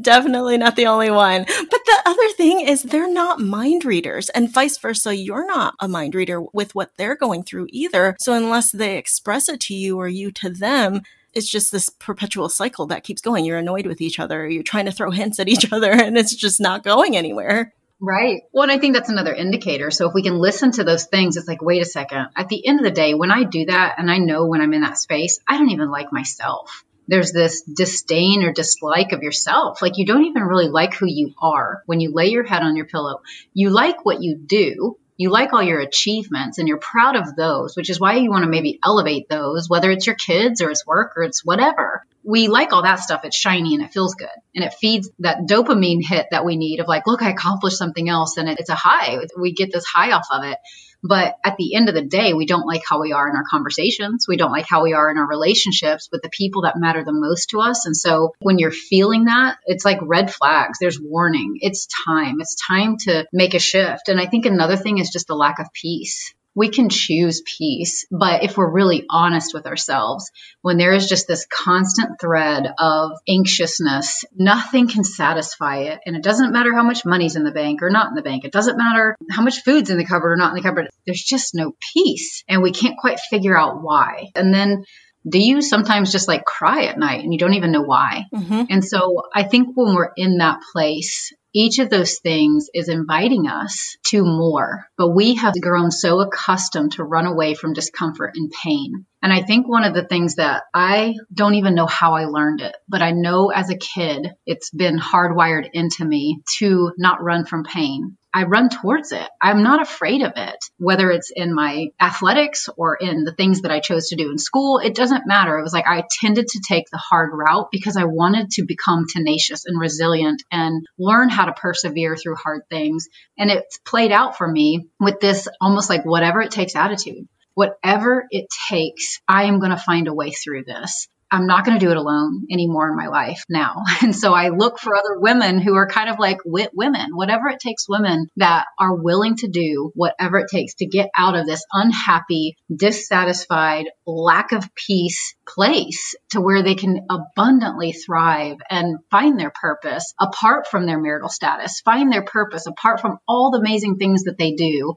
Definitely not the only one. But the other thing is they're not mind readers and vice versa. You're not a mind reader with what they're going through either. So unless they express it to you or you to them, it's just this perpetual cycle that keeps going. You're annoyed with each other. You're trying to throw hints at each other and it's just not going anywhere. Right. Well, and I think that's another indicator. So if we can listen to those things, it's like, wait a second. At the end of the day, when I do that and I know when I'm in that space, I don't even like myself. There's this disdain or dislike of yourself. Like you don't even really like who you are when you lay your head on your pillow. You like what you do, you like all your achievements and you're proud of those, which is why you want to maybe elevate those, whether it's your kids or it's work or it's whatever. We like all that stuff. It's shiny and it feels good. And it feeds that dopamine hit that we need of like, look, I accomplished something else. And it's a high. We get this high off of it. But at the end of the day, we don't like how we are in our conversations. We don't like how we are in our relationships with the people that matter the most to us. And so when you're feeling that, it's like red flags. There's warning. It's time. It's time to make a shift. And I think another thing is just the lack of peace we can choose peace. But if we're really honest with ourselves, when there is just this constant thread of anxiousness, nothing can satisfy it. And it doesn't matter how much money's in the bank or not in the bank. It doesn't matter how much food's in the cupboard or not in the cupboard. There's just no peace. And we can't quite figure out why. And then do you sometimes just like cry at night and you don't even know why? Mm-hmm. And so I think when we're in that place, each of those things is inviting us to more, but we have grown so accustomed to run away from discomfort and pain. And I think one of the things that I don't even know how I learned it, but I know as a kid, it's been hardwired into me to not run from pain. I run towards it. I'm not afraid of it, whether it's in my athletics or in the things that I chose to do in school. It doesn't matter. It was like I tended to take the hard route because I wanted to become tenacious and resilient and learn how to persevere through hard things. And it's played out for me with this almost like whatever it takes attitude whatever it takes, I am going to find a way through this. I'm not going to do it alone anymore in my life now. And so I look for other women who are kind of like wit women, whatever it takes women that are willing to do whatever it takes to get out of this unhappy, dissatisfied, lack of peace place to where they can abundantly thrive and find their purpose apart from their marital status, find their purpose apart from all the amazing things that they do.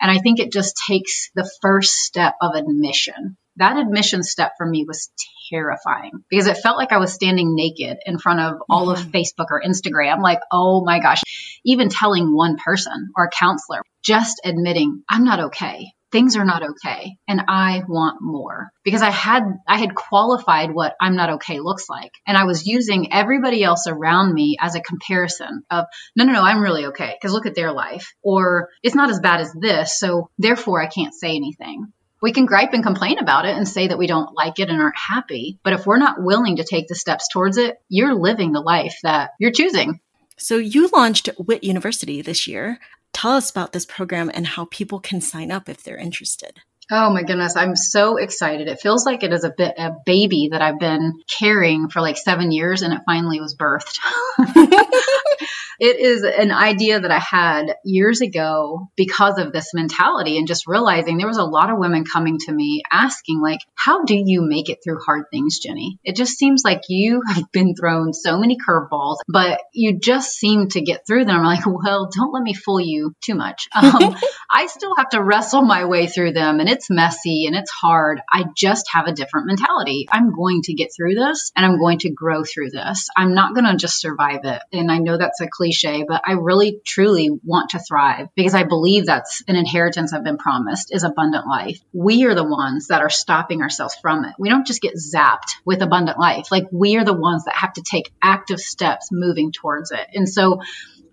And I think it just takes the first step of admission that admission step for me was terrifying because it felt like I was standing naked in front of all mm-hmm. of Facebook or Instagram. Like, oh my gosh, even telling one person or a counselor, just admitting I'm not okay. Things are not okay and I want more because I had I had qualified what I'm not okay looks like and I was using everybody else around me as a comparison of no no no I'm really okay because look at their life or it's not as bad as this so therefore I can't say anything we can gripe and complain about it and say that we don't like it and aren't happy. But if we're not willing to take the steps towards it, you're living the life that you're choosing. So you launched WIT University this year. Tell us about this program and how people can sign up if they're interested. Oh my goodness, I'm so excited. It feels like it is a bit a baby that I've been carrying for like 7 years and it finally was birthed. it is an idea that I had years ago because of this mentality and just realizing there was a lot of women coming to me asking like, how do you make it through hard things, Jenni? It just seems like you have been thrown so many curveballs, but you just seem to get through them. I'm like, well, don't let me fool you too much. Um, I still have to wrestle my way through them and it's messy and it's hard. I just have a different mentality. I'm going to get through this and I'm going to grow through this. I'm not going to just survive it. And I know that's a cliche cliche, but I really truly want to thrive because I believe that's an inheritance I've been promised is abundant life. We are the ones that are stopping ourselves from it. We don't just get zapped with abundant life. Like we are the ones that have to take active steps moving towards it. And so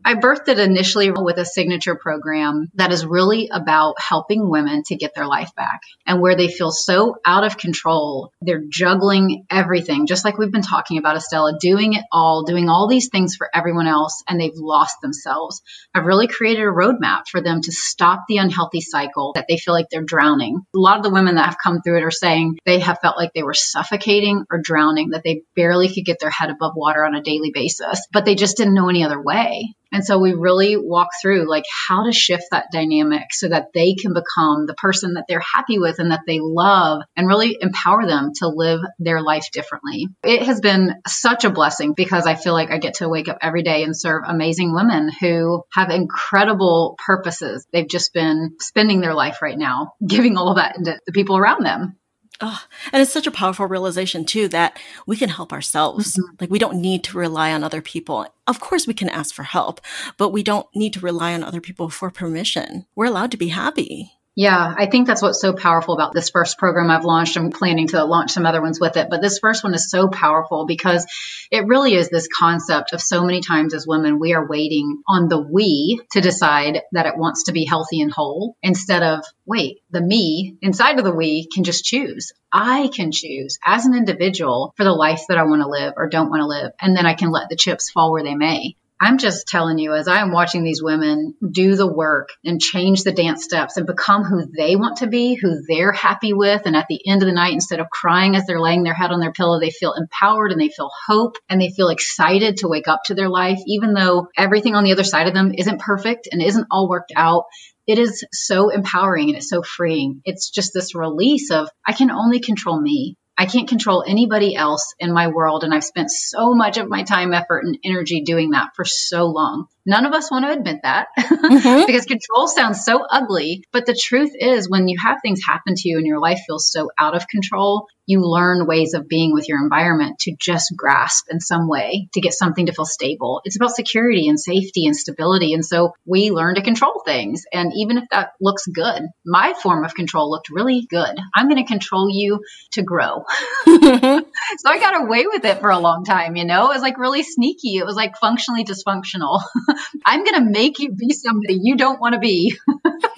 I birthed it initially with a signature program that is really about helping women to get their life back and where they feel so out of control. They're juggling everything, just like we've been talking about, Estella, doing it all, doing all these things for everyone else, and they've lost themselves. I've really created a roadmap for them to stop the unhealthy cycle that they feel like they're drowning. A lot of the women that have come through it are saying they have felt like they were suffocating or drowning, that they barely could get their head above water on a daily basis, but they just didn't know any other way. And so we really walk through like how to shift that dynamic so that they can become the person that they're happy with and that they love and really empower them to live their life differently. It has been such a blessing because I feel like I get to wake up every day and serve amazing women who have incredible purposes. They've just been spending their life right now, giving all of that to the people around them. Oh, and it's such a powerful realization too that we can help ourselves. Mm-hmm. Like we don't need to rely on other people. Of course we can ask for help, but we don't need to rely on other people for permission. We're allowed to be happy. Yeah, I think that's what's so powerful about this first program I've launched. I'm planning to launch some other ones with it, but this first one is so powerful because it really is this concept of so many times as women, we are waiting on the we to decide that it wants to be healthy and whole instead of, wait, the me inside of the we can just choose. I can choose as an individual for the life that I want to live or don't want to live. And then I can let the chips fall where they may. I'm just telling you, as I am watching these women do the work and change the dance steps and become who they want to be, who they're happy with. And at the end of the night, instead of crying as they're laying their head on their pillow, they feel empowered and they feel hope and they feel excited to wake up to their life, even though everything on the other side of them isn't perfect and isn't all worked out it is so empowering and it's so freeing. It's just this release of I can only control me. I can't control anybody else in my world. And I've spent so much of my time, effort, and energy doing that for so long. None of us want to admit that mm-hmm. because control sounds so ugly. But the truth is, when you have things happen to you and your life feels so out of control, you learn ways of being with your environment to just grasp in some way to get something to feel stable. It's about security and safety and stability. And so we learn to control things. And even if that looks good, my form of control looked really good. I'm going to control you to grow. so I got away with it for a long time, you know? It was like really sneaky. It was like functionally dysfunctional. I'm going to make you be somebody you don't want to be.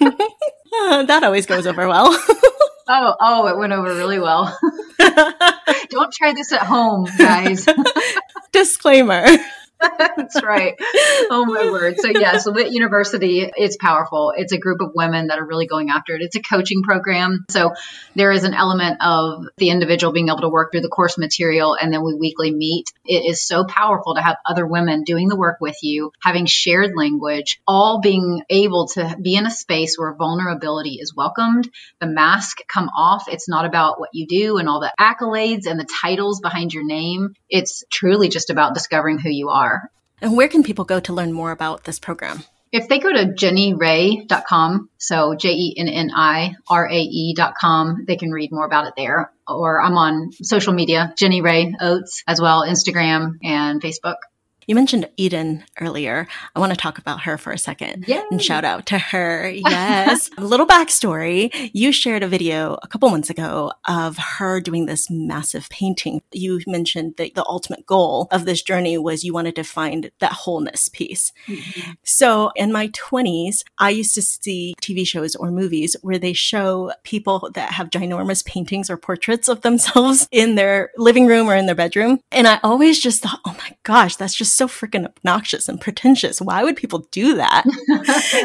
that always goes over well. Oh, oh, it went over really well. don't try this at home, guys. Disclaimer. That's right. Oh my word. So yes, WIT University, it's powerful. It's a group of women that are really going after it. It's a coaching program. So there is an element of the individual being able to work through the course material and then we weekly meet. It is so powerful to have other women doing the work with you, having shared language, all being able to be in a space where vulnerability is welcomed. The mask come off. It's not about what you do and all the accolades and the titles behind your name. It's truly just about discovering who you are are. And where can people go to learn more about this program? If they go to jennirae.com, so J E N N I R A E.com, they can read more about it there. Or I'm on social media, Jenni Rae Oates as well, Instagram and Facebook. You mentioned Eden earlier. I want to talk about her for a second Yay. and shout out to her. Yes. a little backstory. You shared a video a couple months ago of her doing this massive painting. You mentioned that the ultimate goal of this journey was you wanted to find that wholeness piece. Mm-hmm. So in my 20s, I used to see TV shows or movies where they show people that have ginormous paintings or portraits of themselves in their living room or in their bedroom. And I always just thought, oh my gosh, that's just so freaking obnoxious and pretentious. Why would people do that?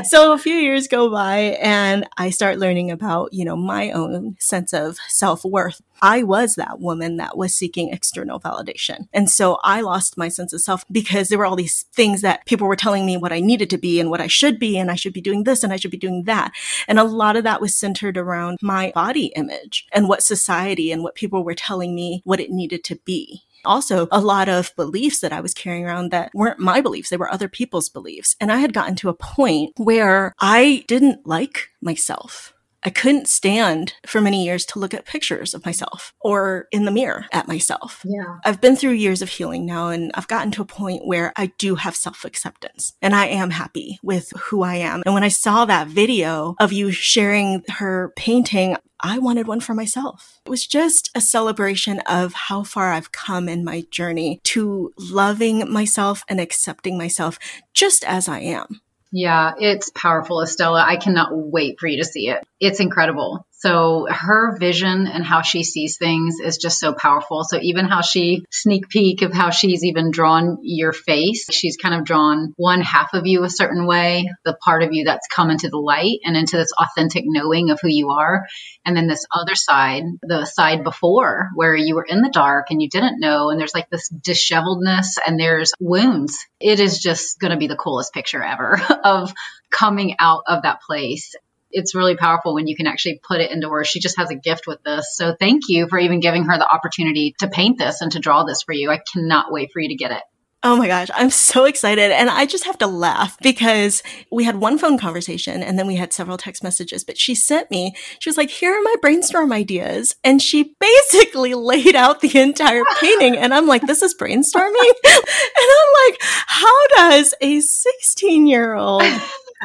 so a few years go by and I start learning about, you know, my own sense of self worth. I was that woman that was seeking external validation. And so I lost my sense of self because there were all these things that people were telling me what I needed to be and what I should be. And I should be doing this and I should be doing that. And a lot of that was centered around my body image and what society and what people were telling me what it needed to be also a lot of beliefs that I was carrying around that weren't my beliefs. They were other people's beliefs. And I had gotten to a point where I didn't like myself. I couldn't stand for many years to look at pictures of myself or in the mirror at myself. Yeah. I've been through years of healing now and I've gotten to a point where I do have self acceptance and I am happy with who I am. And when I saw that video of you sharing her painting, I wanted one for myself. It was just a celebration of how far I've come in my journey to loving myself and accepting myself just as I am. Yeah, it's powerful, Estella. I cannot wait for you to see it. It's incredible. So her vision and how she sees things is just so powerful. So even how she sneak peek of how she's even drawn your face, she's kind of drawn one half of you a certain way, the part of you that's come into the light and into this authentic knowing of who you are. And then this other side, the side before where you were in the dark and you didn't know. And there's like this disheveledness and there's wounds. It is just going to be the coolest picture ever of coming out of that place it's really powerful when you can actually put it into words. She just has a gift with this. So thank you for even giving her the opportunity to paint this and to draw this for you. I cannot wait for you to get it. Oh my gosh, I'm so excited. And I just have to laugh because we had one phone conversation and then we had several text messages. But she sent me, she was like, here are my brainstorm ideas. And she basically laid out the entire painting. And I'm like, this is brainstorming? and I'm like, how does a 16 year old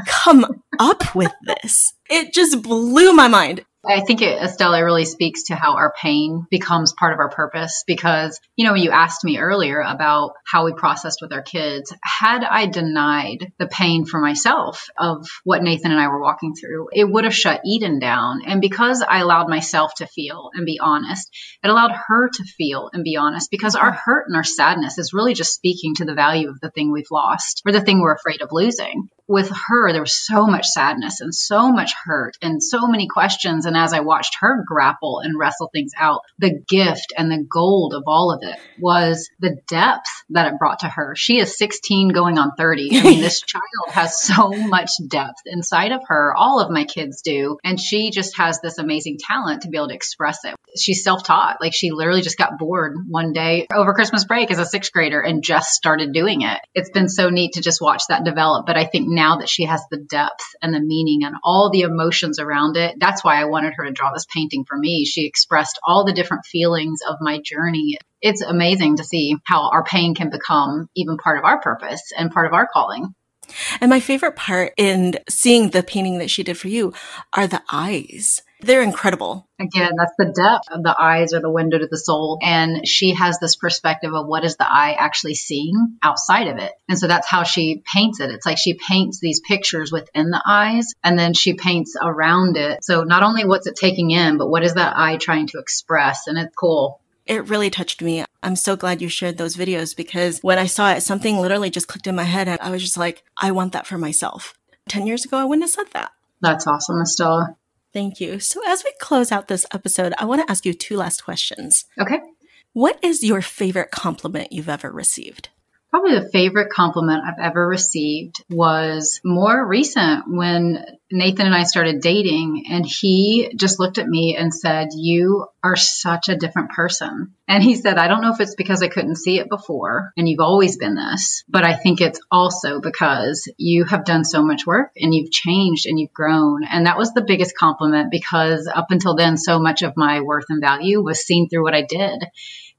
come up with this? It just blew my mind. I think it, Estella really speaks to how our pain becomes part of our purpose because, you know, you asked me earlier about how we processed with our kids. Had I denied the pain for myself of what Nathan and I were walking through, it would have shut Eden down. And because I allowed myself to feel and be honest, it allowed her to feel and be honest because our hurt and our sadness is really just speaking to the value of the thing we've lost or the thing we're afraid of losing with her, there was so much sadness and so much hurt and so many questions. And as I watched her grapple and wrestle things out, the gift and the gold of all of it was the depth that it brought to her. She is 16 going on 30. I mean, this child has so much depth inside of her. All of my kids do. And she just has this amazing talent to be able to express it. She's self taught. Like she literally just got bored one day over Christmas break as a sixth grader and just started doing it. It's been so neat to just watch that develop. But I think now that she has the depth and the meaning and all the emotions around it, that's why I wanted her to draw this painting for me. She expressed all the different feelings of my journey. It's amazing to see how our pain can become even part of our purpose and part of our calling. And my favorite part in seeing the painting that she did for you are the eyes. They're incredible. Again, that's the depth of the eyes or the window to the soul. And she has this perspective of what is the eye actually seeing outside of it. And so that's how she paints it. It's like she paints these pictures within the eyes and then she paints around it. So not only what's it taking in, but what is that eye trying to express? And it's cool. It really touched me. I'm so glad you shared those videos because when I saw it, something literally just clicked in my head and I was just like, I want that for myself. 10 years ago, I wouldn't have said that. That's awesome, Estella. Thank you. So, as we close out this episode, I want to ask you two last questions. Okay. What is your favorite compliment you've ever received? Probably the favorite compliment I've ever received was more recent when Nathan and I started dating, and he just looked at me and said, You are such a different person. And he said, I don't know if it's because I couldn't see it before, and you've always been this, but I think it's also because you have done so much work and you've changed and you've grown. And that was the biggest compliment because up until then, so much of my worth and value was seen through what I did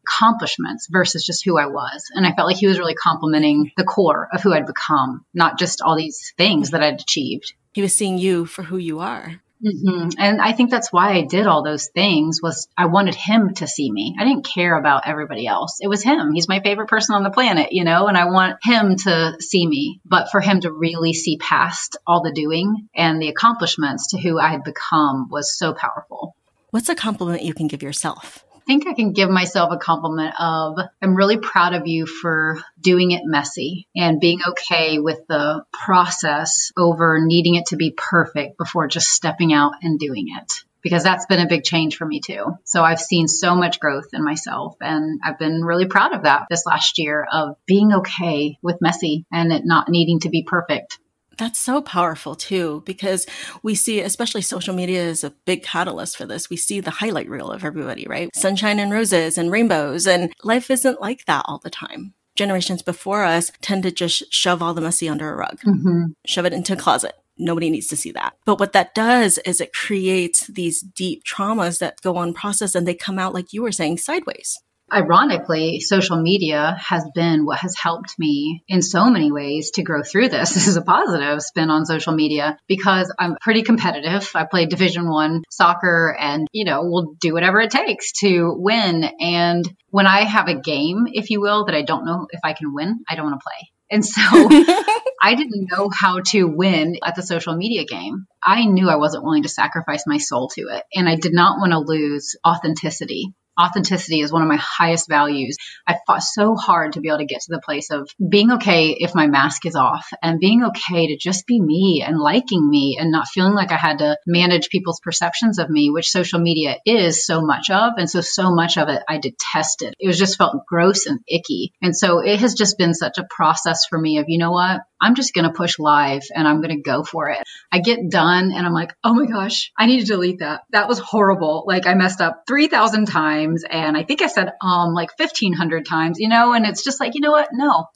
accomplishments versus just who I was. And I felt like he was really complimenting the core of who I'd become, not just all these things that I'd achieved. He was seeing you for who you are. Mm-hmm. And I think that's why I did all those things was I wanted him to see me. I didn't care about everybody else. It was him. He's my favorite person on the planet, you know, and I want him to see me, but for him to really see past all the doing and the accomplishments to who I had become was so powerful. What's a compliment you can give yourself? Think I can give myself a compliment of I'm really proud of you for doing it messy and being okay with the process over needing it to be perfect before just stepping out and doing it. Because that's been a big change for me too. So I've seen so much growth in myself and I've been really proud of that this last year of being okay with messy and it not needing to be perfect. That's so powerful too, because we see, especially social media is a big catalyst for this. We see the highlight reel of everybody, right? Sunshine and roses and rainbows, and life isn't like that all the time. Generations before us tend to just shove all the messy under a rug, mm-hmm. shove it into a closet. Nobody needs to see that. But what that does is it creates these deep traumas that go unprocessed and they come out, like you were saying, sideways. Ironically, social media has been what has helped me in so many ways to grow through this. This is a positive spin on social media because I'm pretty competitive. I play division 1 soccer and, you know, we'll do whatever it takes to win and when I have a game, if you will, that I don't know if I can win, I don't want to play. And so I didn't know how to win at the social media game. I knew I wasn't willing to sacrifice my soul to it. And I did not want to lose authenticity authenticity is one of my highest values. I fought so hard to be able to get to the place of being okay if my mask is off and being okay to just be me and liking me and not feeling like I had to manage people's perceptions of me, which social media is so much of. And so, so much of it I detested. It was just felt gross and icky. And so it has just been such a process for me of, you know what? I'm just going to push live and I'm going to go for it. I get done and I'm like, oh my gosh, I need to delete that. That was horrible. Like I messed up 3,000 times and I think I said um like 1,500 times, you know, and it's just like, you know what? No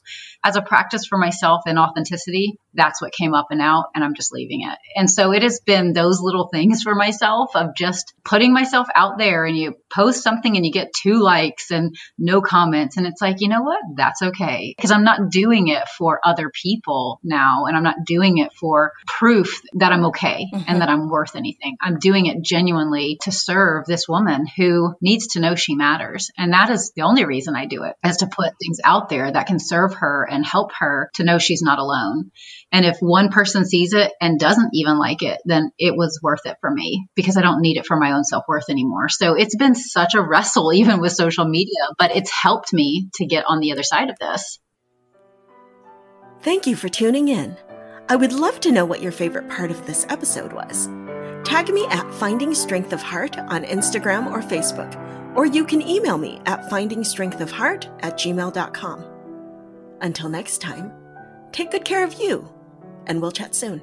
as a practice for myself in authenticity, that's what came up and out, and I'm just leaving it. And so it has been those little things for myself of just putting myself out there and you post something and you get two likes and no comments. And it's like, you know what? That's okay. Because I'm not doing it for other people now, and I'm not doing it for proof that I'm okay mm-hmm. and that I'm worth anything. I'm doing it genuinely to serve this woman who needs to know she matters. And that is the only reason I do it, is to put things out there that can serve her and help her to know she's not alone. And if one person sees it and doesn't even like it, then it was worth it for me because I don't need it for my own self worth anymore. So it's been such a wrestle, even with social media, but it's helped me to get on the other side of this. Thank you for tuning in. I would love to know what your favorite part of this episode was. Tag me at Finding Strength of Heart on Instagram or Facebook, or you can email me at findingstrengthofheart at gmail.com. Until next time, take good care of you, and we'll chat soon.